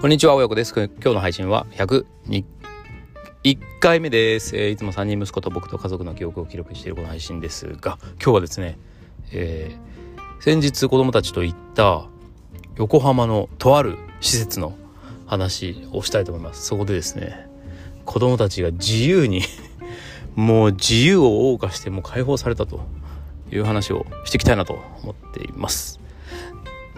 こんにちは、親子です。今日の配信は101回目です、えー、いつも3人息子と僕と家族の記憶を記録しているこの配信ですが、今日はですね、えー、先日子供たちと行った横浜のとある施設の話をしたいと思います。そこでですね、子供たちが自由に もう自由を謳歌してもう解放されたという話をしていきたいなと思っています。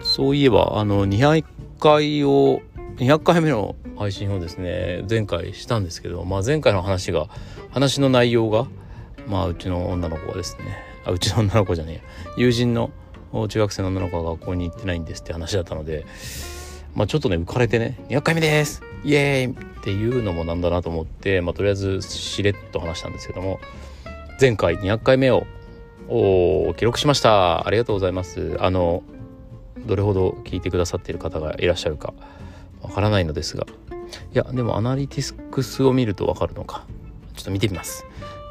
そういえば、あの、200回を200回目の配信をですね前回したんですけど、まあ、前回の話が話の内容が、まあ、うちの女の子がですねあうちの女の子じゃねえ友人の中学生の女の子が学校に行ってないんですって話だったので、まあ、ちょっとね浮かれてね「200回目です!イエーイ!」っていうのもなんだなと思って、まあ、とりあえずしれっと話したんですけども前回200回目を記録しました。ありがとうございます。あのどれほど聞いてくださっている方がいらっしゃるか。わからないのですがいやでもアナリティクスを見るとわかるのかちょっと見てみます。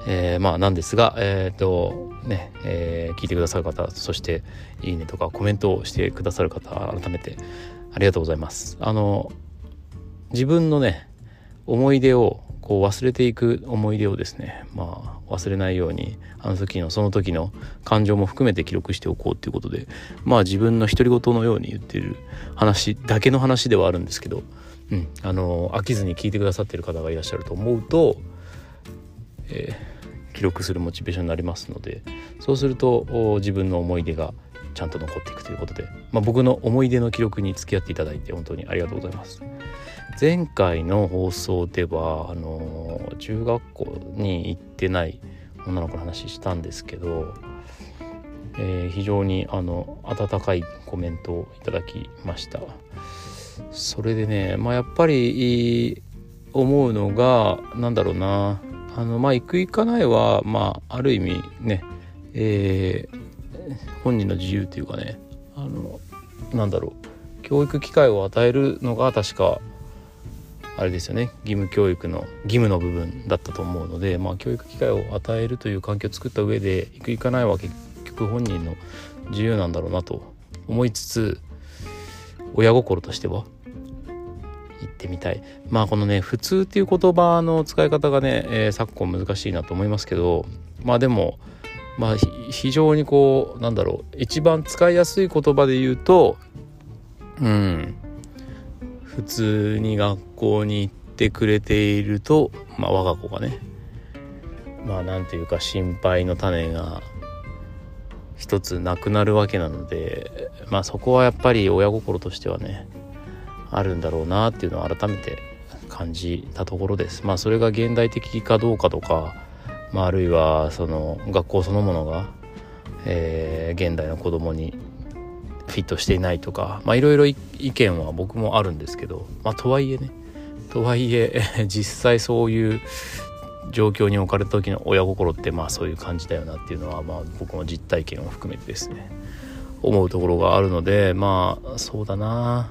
えー、まあなんですがえっ、ー、とね、えー、聞いてくださる方そしていいねとかコメントをしてくださる方改めてありがとうございます。あの自分のね思い出をこう忘れていく思い出をですねまあ忘れないようにあの時のその時の感情も含めて記録しておこうっていうことでまあ自分の独り言のように言ってる話だけの話ではあるんですけど、うん、あの飽きずに聞いてくださってる方がいらっしゃると思うと、えー、記録するモチベーションになりますのでそうすると自分の思い出がちゃんと残っていくということで、まあ、僕の思い出の記録に付き合っていただいて本当にありがとうございます。前回の放送ではあの中学校に行ってない女の子の話したんですけど、えー、非常にあの温かいコメントをいただきましたそれでねまあやっぱり思うのがなんだろうなあのまあ行く行かないはまあある意味ねえー、本人の自由というかねあのなんだろう教育機会を与えるのが確かあれですよね義務教育の義務の部分だったと思うので、まあ、教育機会を与えるという環境を作った上で行く行かないは結局本人の自由なんだろうなと思いつつ親心としては行ってみたい。まあこのね普通っていう言葉の使い方がね、えー、昨今難しいなと思いますけどまあでもまあ非常にこうなんだろう一番使いやすい言葉で言うとうん普通に学校に行ってくれていると、まあ、我が子がねまあなんていうか心配の種が一つなくなるわけなのでまあそこはやっぱり親心としてはねあるんだろうなっていうのを改めて感じたところです。まあそれが現代的かどうかとか、まあ、あるいはその学校そのものが、えー、現代の子供にフィットしていないとかまあいろいろ意見は僕もあるんですけどまあとはいえねとはいえ 実際そういう状況に置かれた時の親心ってまあそういう感じだよなっていうのはまあ僕の実体験を含めてですね思うところがあるのでまあそうだな。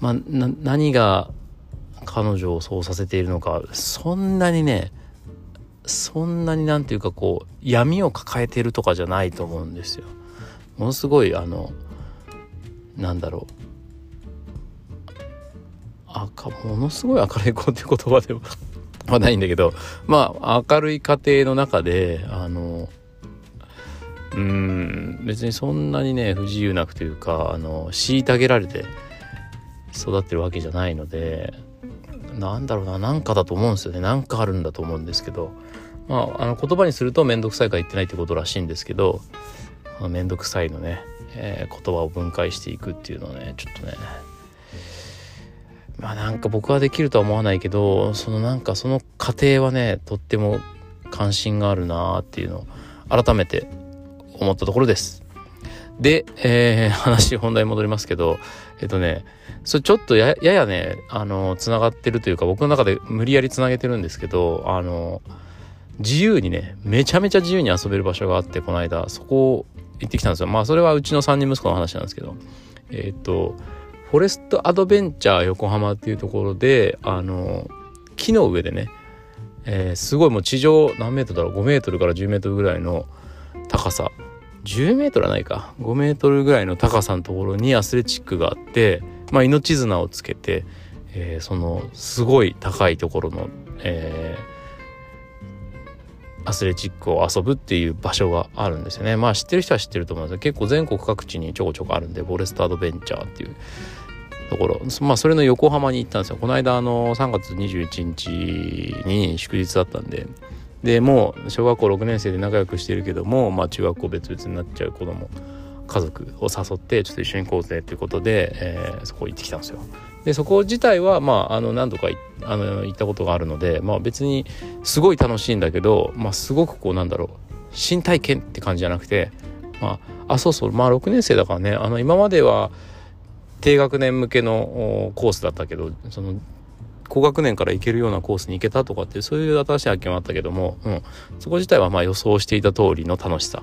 まあ何が彼女をそうさせているのかそんなにねそんなになんていうかこう闇を抱えてるとかじゃないと思うんですよ。ものすごいあのなんだろう。赤ものすごい明るい子っていう言葉で はないんだけどまあ明るい家庭の中であのうん別にそんなにね不自由なくというかあの虐げられて育ってるわけじゃないのでなんだろうな何かだと思うんですよね。何かあるんだと思うんですけど。まああの言葉にすると面倒くさいから言ってないってことらしいんですけど面倒くさいのね、えー、言葉を分解していくっていうのはねちょっとねまあなんか僕はできるとは思わないけどそのなんかその過程はねとっても関心があるなっていうのを改めて思ったところです。で、えー、話本題戻りますけどえっとねそれちょっとややねあのつながってるというか僕の中で無理やりつなげてるんですけどあの自由にねめちゃめちゃ自由に遊べる場所があってこの間そこを行ってきたんですよ。まあそれはうちの3人息子の話なんですけど。えっ、ー、とフォレストアドベンチャー横浜っていうところであの木の上でね、えー、すごいもう地上何メートルだろう？5メートルから10メートルぐらいの高さ。10メートルはないか。5メートルぐらいの高さのところにアスレチックがあってまあ、命綱をつけて、えー、そのすごい高いところの、えー、アスレチックを遊ぶっていう場所があるんですよね。まあ知ってる人は知ってると思うんですけど結構全国各地にちょこちょこあるんでフォレストアドベンチャーっていうところ。まあそれの横浜に行ったんですよ。この間あの3月21日に祝日だったんで。でもう小学校6年生で仲良くしてるけども、まあ、中学校別々になっちゃう子供家族を誘ってちょっと一緒に行こうぜっていうことで、えー、そこ行ってきたんですよ。でそこ自体は、まあ、あの何度かあの行ったことがあるので、まあ、別にすごい楽しいんだけど、まあ、すごくこうなんだろう新体験って感じじゃなくて、まあ、あそうそうまあ6年生だからねあの今までは低学年向けのコースだったけどその高学年から行けるようなコースに行けたとかってそういう新しい発見もあったけども、うん、そこ自体はまあ予想していた通りの楽しさっ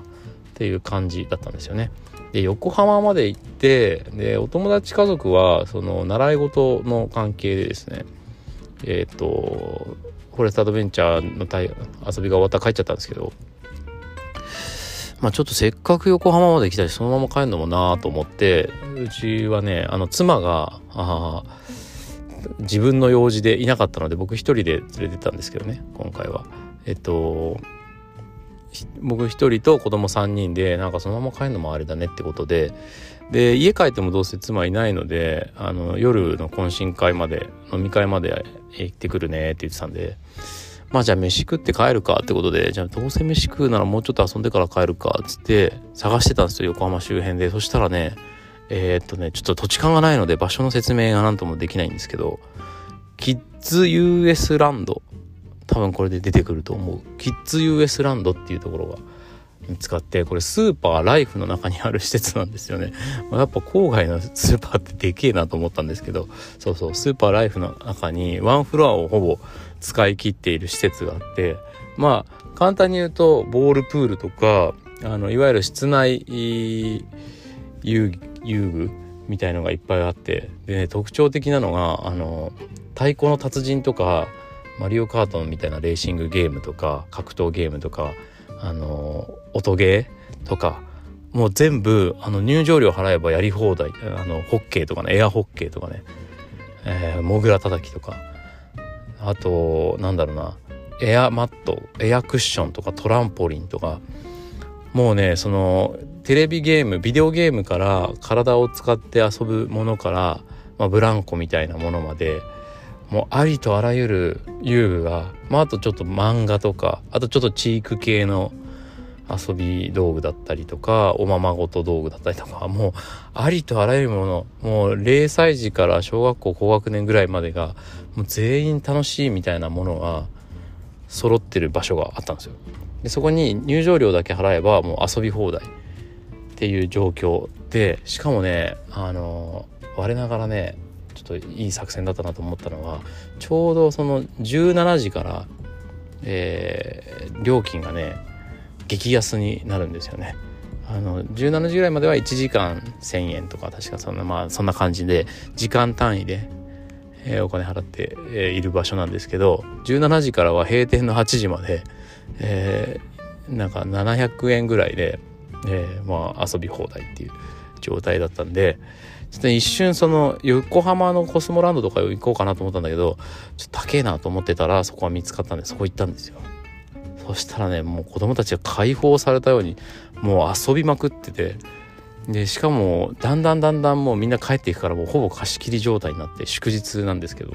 ていう感じだったんですよね。で横浜まで行ってでお友達家族はその習い事の関係でですねえっ、ー、とフォレストアドベンチャーの遊びが終わったら帰っちゃったんですけどまあちょっとせっかく横浜まで来たしそのまま帰るのもなと思ってうちはねあの妻があ自分の用事でいなかったので僕一人で連れてったんですけどね今回は。えっと僕一人と子供3人でなんかそのまま帰るのもあれだねってことで。で家帰ってもどうせ妻いないのであの夜の懇親会まで飲み会まで行ってくるねって言ってたんで。まあじゃあ飯食って帰るかってことでじゃあどうせ飯食うならもうちょっと遊んでから帰るかっつって探してたんですよ横浜周辺で。そしたらねえー、っとねちょっと土地勘がないので場所の説明が何ともできないんですけどキッズ US ランド多分これで出てくると思う。キッズ US ランドっていうところが見つかってこれスーパーライフの中にある施設なんですよね、まあ、やっぱ郊外のスーパーってでけえなと思ったんですけどそうそうスーパーライフの中にワンフロアをほぼ使い切っている施設があってまあ簡単に言うとボールプールとかあのいわゆる室内遊具みたいのがいっぱいあってで、ね、特徴的なのがあの太鼓の達人とかマリオカートみたいなレーシングゲームとか格闘ゲームとかあの音ゲーとかもう全部あの入場料払えばやり放題あのホッケーとかねエアホッケーとかね、えー、モグラ叩きとかあとなんだろうなエアマットエアクッションとかトランポリンとかもうねそのテレビゲームビデオゲームから体を使って遊ぶものから、まあ、ブランコみたいなものまでもうありとあらゆる遊具が、まあ、あとちょっと漫画とかあとちょっとチーク系の遊び道具だったりとかおままごと道具だったりとかもうありとあらゆるものもう0歳児から小学校高学年ぐらいまでがもう全員楽しいみたいなものが揃ってる場所があったんですよ。でそこに入場料だけ払えばもう遊び放題っていう状況でしかもねあの我ながらねっといい作戦だったなと思ったのはちょうどその17時から、えー、料金がね激安になるんですよね。あの17時ぐらいまでは1時間1,000円とか確かそんなまあそんな感じで時間単位で、えー、お金払って、えー、いる場所なんですけど17時からは閉店の8時まで、えー、なんか700円ぐらいで、えー、まあ遊び放題っていう状態だったんでちょっと一瞬その横浜のコスモランドとか行こうかなと思ったんだけどちょっと高えなと思ってたらそこは見つかったんでそこ行ったんですよ。そしたらねもう子供たちが解放されたようにもう遊びまくっててでしかもだんだんだんだんもうみんな帰っていくからもうほぼ貸し切り状態になって祝日なんですけど。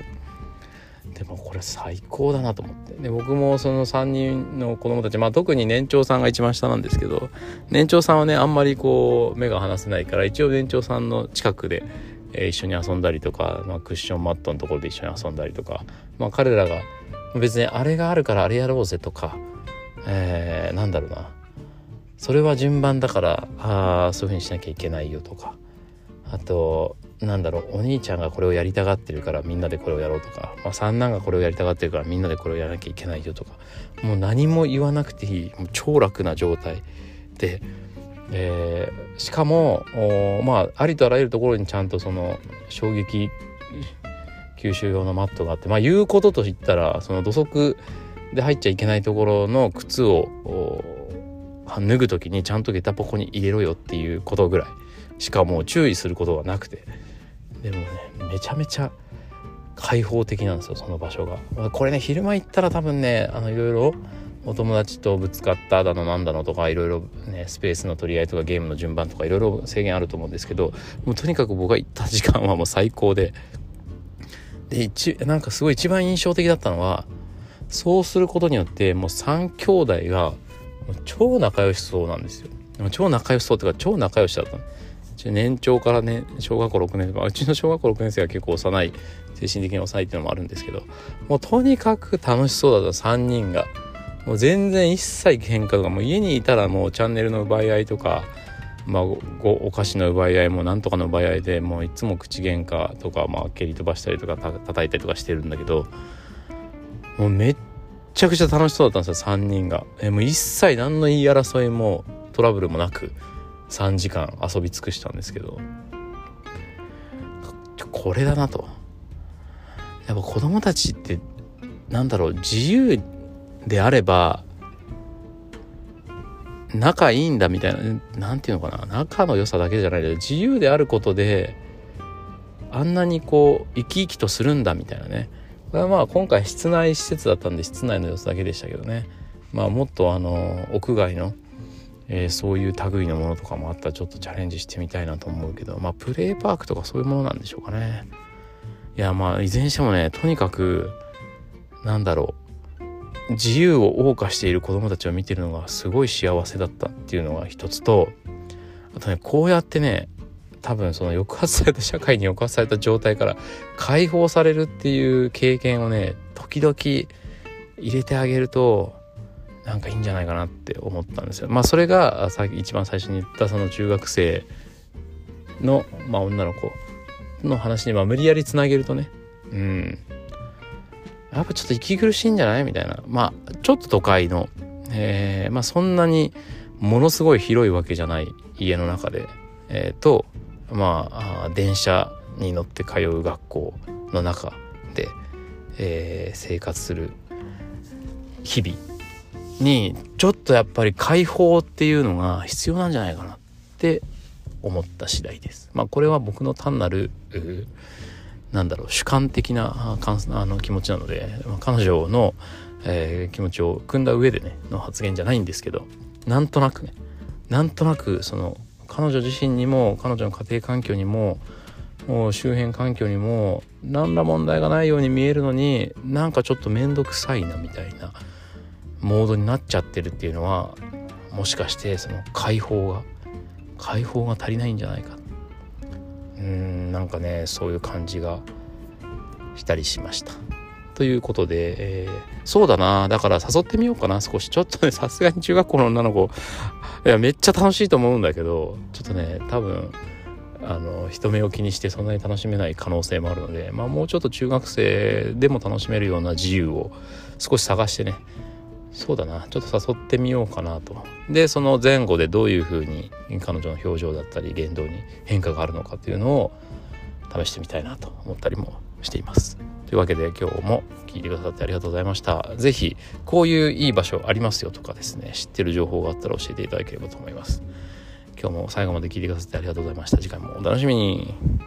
でもこれ最高だなと思って。で僕もその3人の子供たちまあ特に年長さんが一番下なんですけど年長さんはねあんまりこう目が離せないから一応年長さんの近くで、えー、一緒に遊んだりとか、まあ、クッションマットのところで一緒に遊んだりとか、まあ、彼らが別にあれがあるからあれやろうぜとか、えー、なんだろうな。それは順番だからあそういうふうにしなきゃいけないよとか。あとなんだろうお兄ちゃんがこれをやりたがってるからみんなでこれをやろうとか、まあ、三男がこれをやりたがってるからみんなでこれをやらなきゃいけないよとかもう何も言わなくていいもう超楽な状態で、えー、しかもまあありとあらゆるところにちゃんとその衝撃吸収用のマットがあってまあ言うことといったらその土足で入っちゃいけないところの靴を脱ぐ時にちゃんと下駄箱に入れろよっていうことぐらいしかもう注意することはなくて。でもねめちゃめちゃ開放的なんですよその場所が。これね昼間行ったら多分ねあのいろいろお友達とぶつかっただのなんだのとかいろいろねスペースの取り合いとかゲームの順番とかいろいろ制限あると思うんですけどもうとにかく僕が行った時間はもう最高で。で一なんかすごい一番印象的だったのはそうすることによってもう3兄弟が超仲良しそうなんですよ。超仲良しそうっていうか超仲良しだった年長からね小学校6年生うちの小学校6年生は結構幼い精神的に幼いっていうのもあるんですけどもうとにかく楽しそうだった3人が。もう全然一切喧嘩とかもう家にいたらもうチャンネルの奪い合いとかまあ、お菓子の奪い合いもなんとかの奪い合いでもういつも口喧嘩とか、まあ、蹴り飛ばしたりとかた叩いたりとかしてるんだけどもうめっちゃくちゃ楽しそうだったんですよ3人が。えもう一切何の言い争いもトラブルもなく。3時間遊び尽くしたんですけど。これだなと。やっぱ子供たちってなんだろう自由であれば仲いいんだみたいな何て言うのかな仲の良さだけじゃないけど自由であることであんなにこう生き生きとするんだみたいなね。これはまあ今回室内施設だったんで室内の様子だけでしたけどね。まあもっとあの屋外の、えー、そういう類のものとかもあったらちょっとチャレンジしてみたいなと思うけどまあプレイパークとかそういうものなんでしょうかね。いやまあいずれにしてもねとにかくなんだろう自由を謳歌している子供たちを見てるのがすごい幸せだったっていうのが一つとあとねこうやってね多分その抑圧された社会に抑圧された状態から解放されるっていう経験をね時々入れてあげるとなんかいいんじゃないかなって思ったんですよ。まあそれがさ一番最初に言ったその中学生の、まあ、女の子の話にまあ無理やりつなげるとね。うん。やっぱちょっと息苦しいんじゃない？みたいな。まあちょっと都会の、えー、まあそんなにものすごい広いわけじゃない家の中で、えー、とまあ電車に乗って通う学校の中で、えー、生活する日々。にちょっとやっぱり解放っていうのが必要なんじゃないかなって思った次第です。まあこれは僕の単なるなんだろう主観的なあの気持ちなので、まあ、彼女の、えー、気持ちを組んだ上でねの発言じゃないんですけどなんとなくねなんとなくその彼女自身にも彼女の家庭環境にももう周辺環境にも何ら問題がないように見えるのになんかちょっと面倒くさいなみたいなモードになっちゃってるっていうのはもしかしてその解放が解放が足りないんじゃないか。うんなんかねそういう感じがしたりしました。ということで、えー、そうだな。だから誘ってみようかな少し。ちょっとねさすがに中学校の女の子。いやめっちゃ楽しいと思うんだけどちょっとね多分あの人目を気にしてそんなに楽しめない可能性もあるのでまあもうちょっと中学生でも楽しめるような自由を少し探してねそうだな。ちょっと誘ってみようかなと。でその前後でどういうふうに彼女の表情だったり言動に変化があるのかっていうのを試してみたいなと思ったりもしています。というわけで今日も聞いてくださってありがとうございました。是非こういういい場所ありますよとかですね知ってる情報があったら教えていただければと思います。今日も最後まで聞いてくださってありがとうございました。次回もお楽しみに。